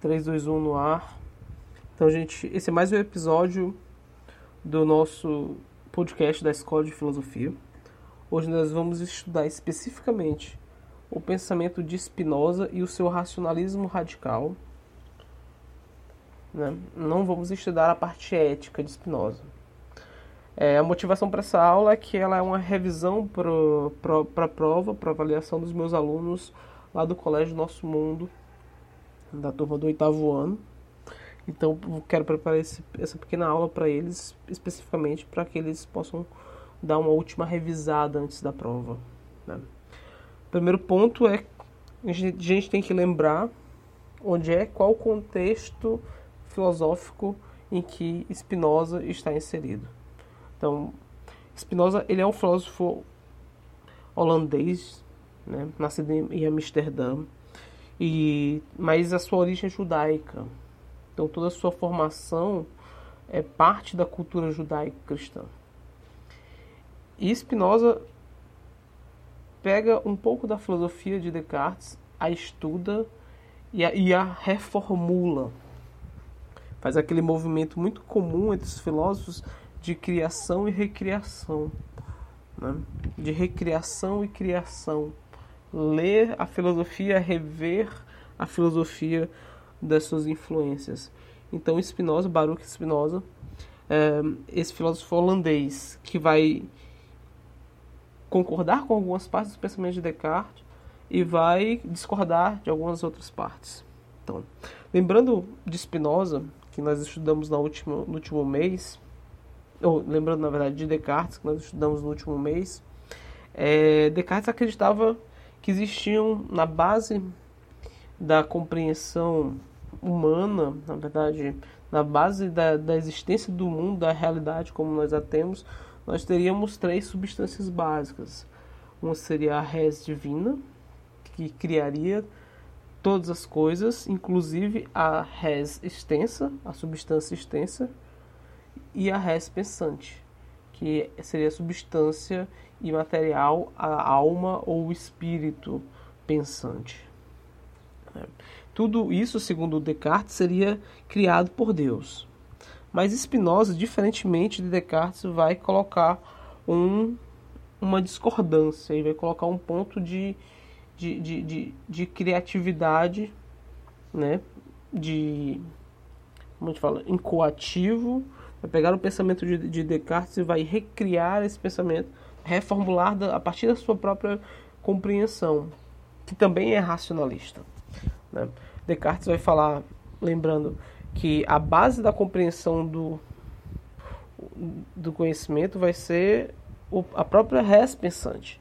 3, 2, 1 no ar. Então, gente, esse é mais um episódio do nosso podcast da Escola de Filosofia. Hoje nós vamos estudar especificamente o pensamento de Spinoza e o seu racionalismo radical. Né? Não vamos estudar a parte ética de Spinoza. É, a motivação para essa aula é que ela é uma revisão para a prova, para avaliação dos meus alunos lá do Colégio Nosso Mundo, da turma do oitavo ano. Então, quero preparar esse, essa pequena aula para eles, especificamente para que eles possam dar uma última revisada antes da prova. Né? Primeiro ponto é a gente, a gente tem que lembrar onde é, qual o contexto filosófico em que Spinoza está inserido. Então, Spinoza ele é um filósofo holandês, né, nascido em Amsterdã, e mas a sua origem é judaica. Então toda a sua formação é parte da cultura judaica cristã. E Spinoza pega um pouco da filosofia de Descartes, a estuda e a, e a reformula. Faz aquele movimento muito comum entre os filósofos de criação e recriação. Né? De recriação e criação ler a filosofia, rever a filosofia das suas influências. Então Spinoza, Baruch Spinoza, é, esse filósofo holandês que vai concordar com algumas partes do pensamento de Descartes e vai discordar de algumas outras partes. Então, lembrando de Spinoza, que nós estudamos na última, no último mês, ou lembrando na verdade de Descartes, que nós estudamos no último mês, é, Descartes acreditava que existiam na base da compreensão humana, na verdade, na base da, da existência do mundo, da realidade como nós a temos, nós teríamos três substâncias básicas. Uma seria a res divina, que criaria todas as coisas, inclusive a res extensa, a substância extensa, e a res pensante, que seria a substância imaterial, a alma ou espírito pensante. É. Tudo isso, segundo Descartes, seria criado por Deus. Mas Spinoza, diferentemente de Descartes, vai colocar um, uma discordância e vai colocar um ponto de, de, de, de, de criatividade, né? de como a gente fala, incoativo, vai pegar o pensamento de, de Descartes e vai recriar esse pensamento reformular a partir da sua própria compreensão, que também é racionalista. Né? Descartes vai falar, lembrando que a base da compreensão do, do conhecimento vai ser o, a própria res pensante,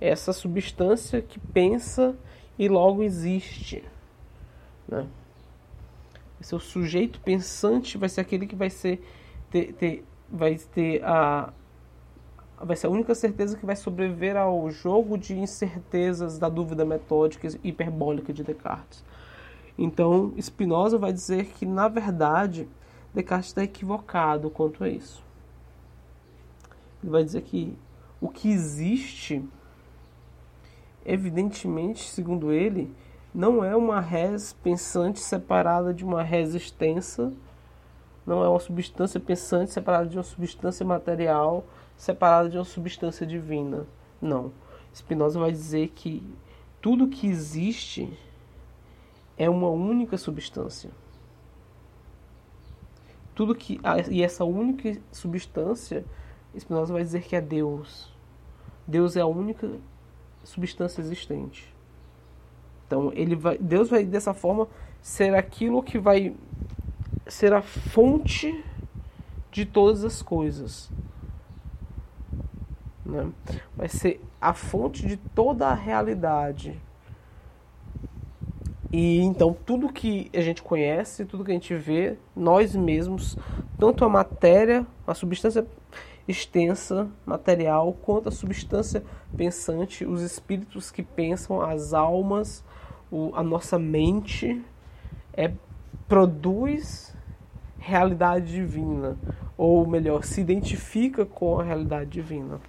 essa substância que pensa e logo existe. Né? Esse é sujeito pensante vai ser aquele que vai ser ter, ter, vai ter a, vai ser a única certeza que vai sobreviver ao jogo de incertezas da dúvida metódica e hiperbólica de Descartes. Então, Spinoza vai dizer que, na verdade, Descartes está equivocado quanto a isso. Ele vai dizer que o que existe, evidentemente, segundo ele, não é uma res pensante separada de uma res extensa, não é uma substância pensante separada de uma substância material separada de uma substância divina. Não. Spinoza vai dizer que tudo que existe é uma única substância. Tudo que e essa única substância, Spinoza vai dizer que é Deus. Deus é a única substância existente. Então, ele vai, Deus vai dessa forma ser aquilo que vai ser a fonte de todas as coisas. Né? Vai ser a fonte de toda a realidade. E então tudo que a gente conhece, tudo que a gente vê, nós mesmos, tanto a matéria, a substância extensa, material, quanto a substância pensante, os espíritos que pensam, as almas, o, a nossa mente, é, produz realidade divina, ou melhor, se identifica com a realidade divina.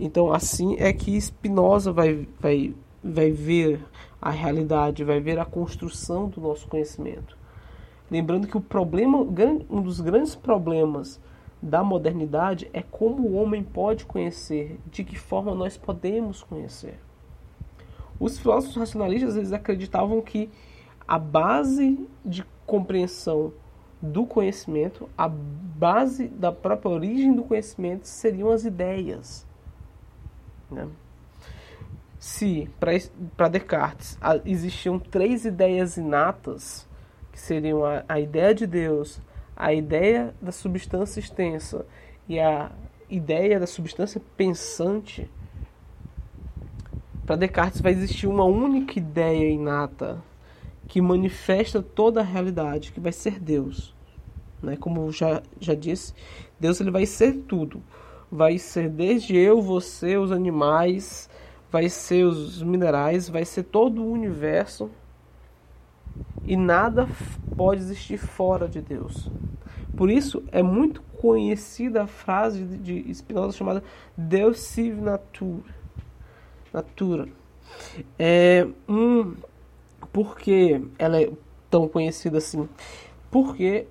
Então, assim é que Spinoza vai, vai, vai ver a realidade, vai ver a construção do nosso conhecimento. Lembrando que o problema, um dos grandes problemas da modernidade é como o homem pode conhecer, de que forma nós podemos conhecer. Os filósofos racionalistas eles acreditavam que a base de compreensão do conhecimento, a base da própria origem do conhecimento seriam as ideias. Né? Se para Descartes existiam três ideias inatas, que seriam a, a ideia de Deus, a ideia da substância extensa e a ideia da substância pensante, para Descartes vai existir uma única ideia inata que manifesta toda a realidade, que vai ser Deus. Né? Como já, já disse, Deus ele vai ser tudo. Vai ser desde eu, você, os animais, vai ser os minerais, vai ser todo o universo e nada pode existir fora de Deus. Por isso é muito conhecida a frase de Spinoza chamada Deus sive natura. Natura. É um porque ela é tão conhecida assim? Porque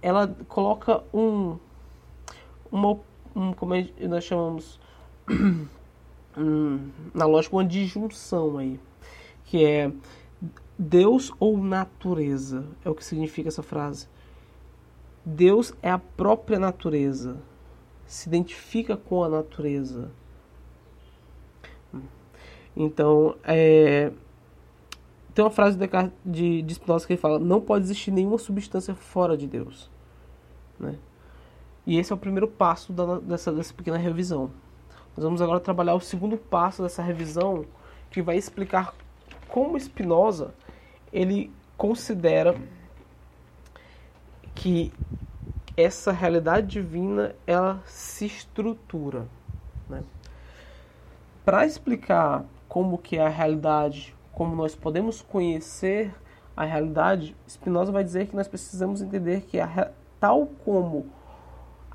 ela coloca um uma um, como é nós chamamos um, na lógica uma disjunção aí, que é Deus ou natureza? É o que significa essa frase. Deus é a própria natureza. Se identifica com a natureza. Então, é, tem uma frase de, de, de Spinoza que ele fala: não pode existir nenhuma substância fora de Deus. Né? E esse é o primeiro passo da, dessa, dessa pequena revisão. Nós vamos agora trabalhar o segundo passo dessa revisão, que vai explicar como Spinoza ele considera que essa realidade divina ela se estrutura. Né? Para explicar como que é a realidade, como nós podemos conhecer a realidade, Spinoza vai dizer que nós precisamos entender que a, tal como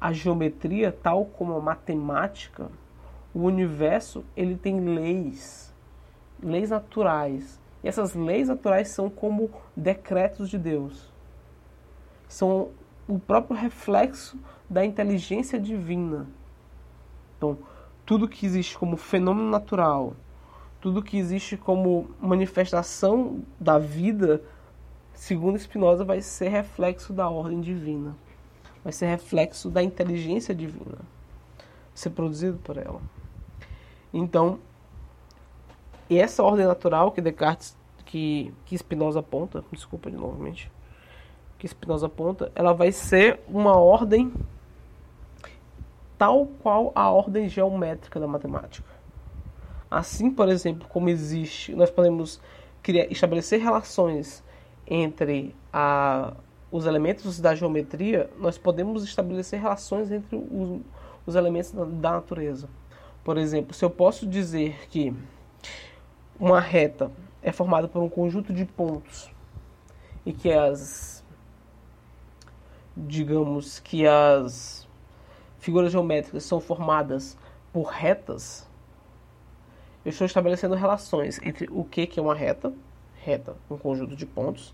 a geometria, tal como a matemática, o universo ele tem leis, leis naturais e essas leis naturais são como decretos de Deus. São o próprio reflexo da inteligência divina. Então, tudo que existe como fenômeno natural, tudo que existe como manifestação da vida, segundo Spinoza, vai ser reflexo da ordem divina. Vai ser reflexo da inteligência divina. Ser produzido por ela. Então, e essa ordem natural que Descartes, que, que Spinoza aponta, desculpa de novamente, que Spinoza aponta, ela vai ser uma ordem tal qual a ordem geométrica da matemática. Assim, por exemplo, como existe, nós podemos criar, estabelecer relações entre a, os elementos da geometria, nós podemos estabelecer relações entre os, os elementos da, da natureza. Por exemplo, se eu posso dizer que uma reta é formada por um conjunto de pontos e que as digamos que as figuras geométricas são formadas por retas, eu estou estabelecendo relações entre o que, que é uma reta, reta, um conjunto de pontos.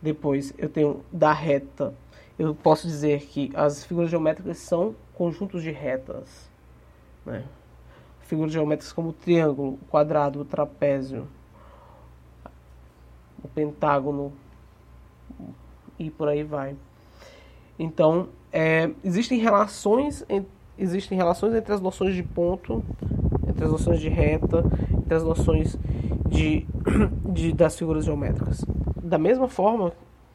Depois eu tenho da reta, eu posso dizer que as figuras geométricas são conjuntos de retas. Né? figuras geométricas como o triângulo, o quadrado, o trapézio, o pentágono e por aí vai. Então, é, existem relações existem relações entre as noções de ponto, entre as noções de reta, entre as noções de, de das figuras geométricas. Da mesma forma,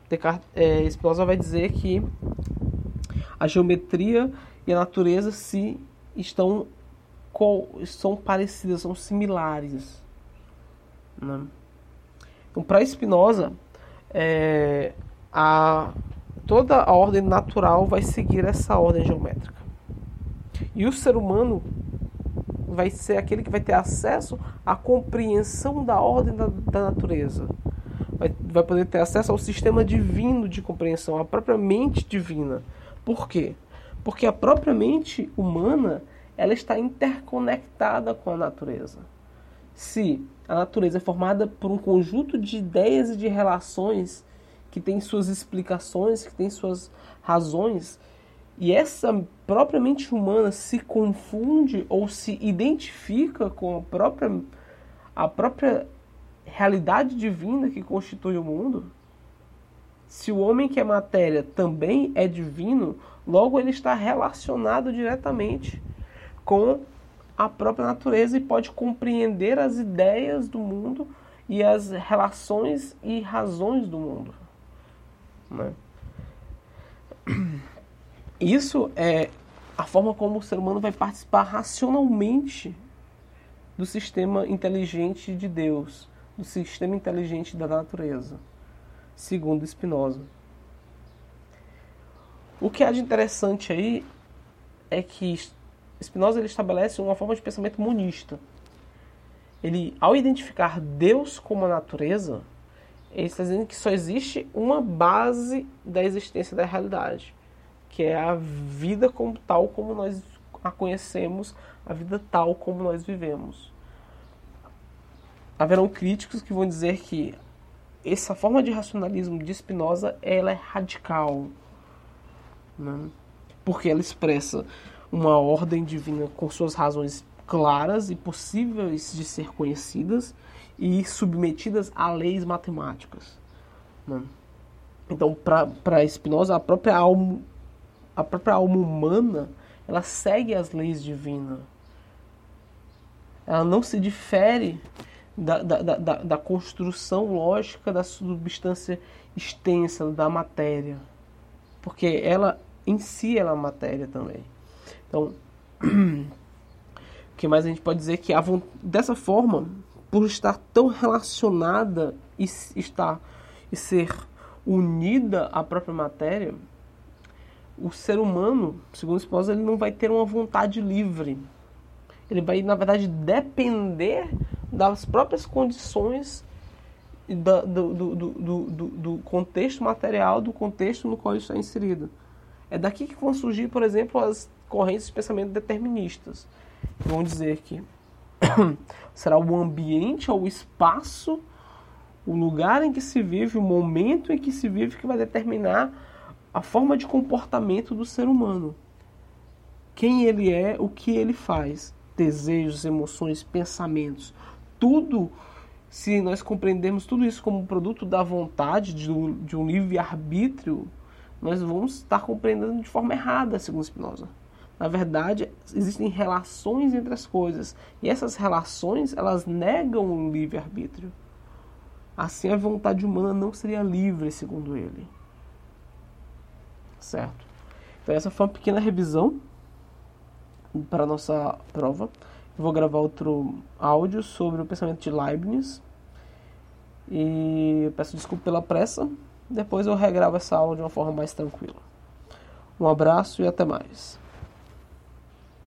Descartes, é, Spinoza vai dizer que a geometria e a natureza se estão são parecidas, são similares. Né? Então, para Spinoza, é, a, toda a ordem natural vai seguir essa ordem geométrica. E o ser humano vai ser aquele que vai ter acesso à compreensão da ordem da, da natureza. Vai, poder ter acesso ao sistema divino de compreensão, à própria mente divina. Por quê? Porque a própria mente humana ela está interconectada com a natureza. Se a natureza é formada por um conjunto de ideias e de relações que tem suas explicações, que tem suas razões, e essa própria mente humana se confunde ou se identifica com a própria, a própria realidade divina que constitui o mundo, se o homem que é matéria também é divino, logo ele está relacionado diretamente com a própria natureza e pode compreender as ideias do mundo e as relações e razões do mundo. Né? Isso é a forma como o ser humano vai participar racionalmente do sistema inteligente de Deus, do sistema inteligente da natureza, segundo Spinoza. O que há de interessante aí é que Spinoza ele estabelece uma forma de pensamento monista. Ele, ao identificar Deus como a natureza, ele está dizendo que só existe uma base da existência da realidade, que é a vida como tal como nós a conhecemos, a vida tal como nós vivemos. Haverão críticos que vão dizer que essa forma de racionalismo de Spinoza ela é radical, né? porque ela expressa uma ordem divina com suas razões claras e possíveis de ser conhecidas e submetidas a leis matemáticas. Né? Então, para Spinoza, a própria alma, a própria alma humana, ela segue as leis divinas. Ela não se difere da, da, da, da construção lógica da substância extensa da matéria, porque ela em si ela é matéria também. Então, o que mais a gente pode dizer que a, dessa forma, por estar tão relacionada e estar e ser unida à própria matéria, o ser humano, segundo Spinoza, ele não vai ter uma vontade livre. Ele vai, na verdade, depender das próprias condições do, do, do, do, contexto material, do contexto no qual ele está inserido. É daqui que vão surgir, por exemplo, as correntes de pensamento deterministas. Vão dizer que será o ambiente ou o espaço, o lugar em que se vive, o momento em que se vive que vai determinar a forma de comportamento do ser humano. Quem ele é, o que ele faz, desejos, emoções, pensamentos, tudo, se nós compreendermos tudo isso como produto da vontade, de um, de um livre-arbítrio, nós vamos estar compreendendo de forma errada, segundo Spinoza. Na verdade, existem relações entre as coisas. E essas relações, elas negam o livre-arbítrio. Assim, a vontade humana não seria livre, segundo ele. Certo? Então, essa foi uma pequena revisão para a nossa prova. Vou gravar outro áudio sobre o pensamento de Leibniz. E peço desculpa pela pressa. Depois eu regravo essa aula de uma forma mais tranquila. Um abraço e até mais.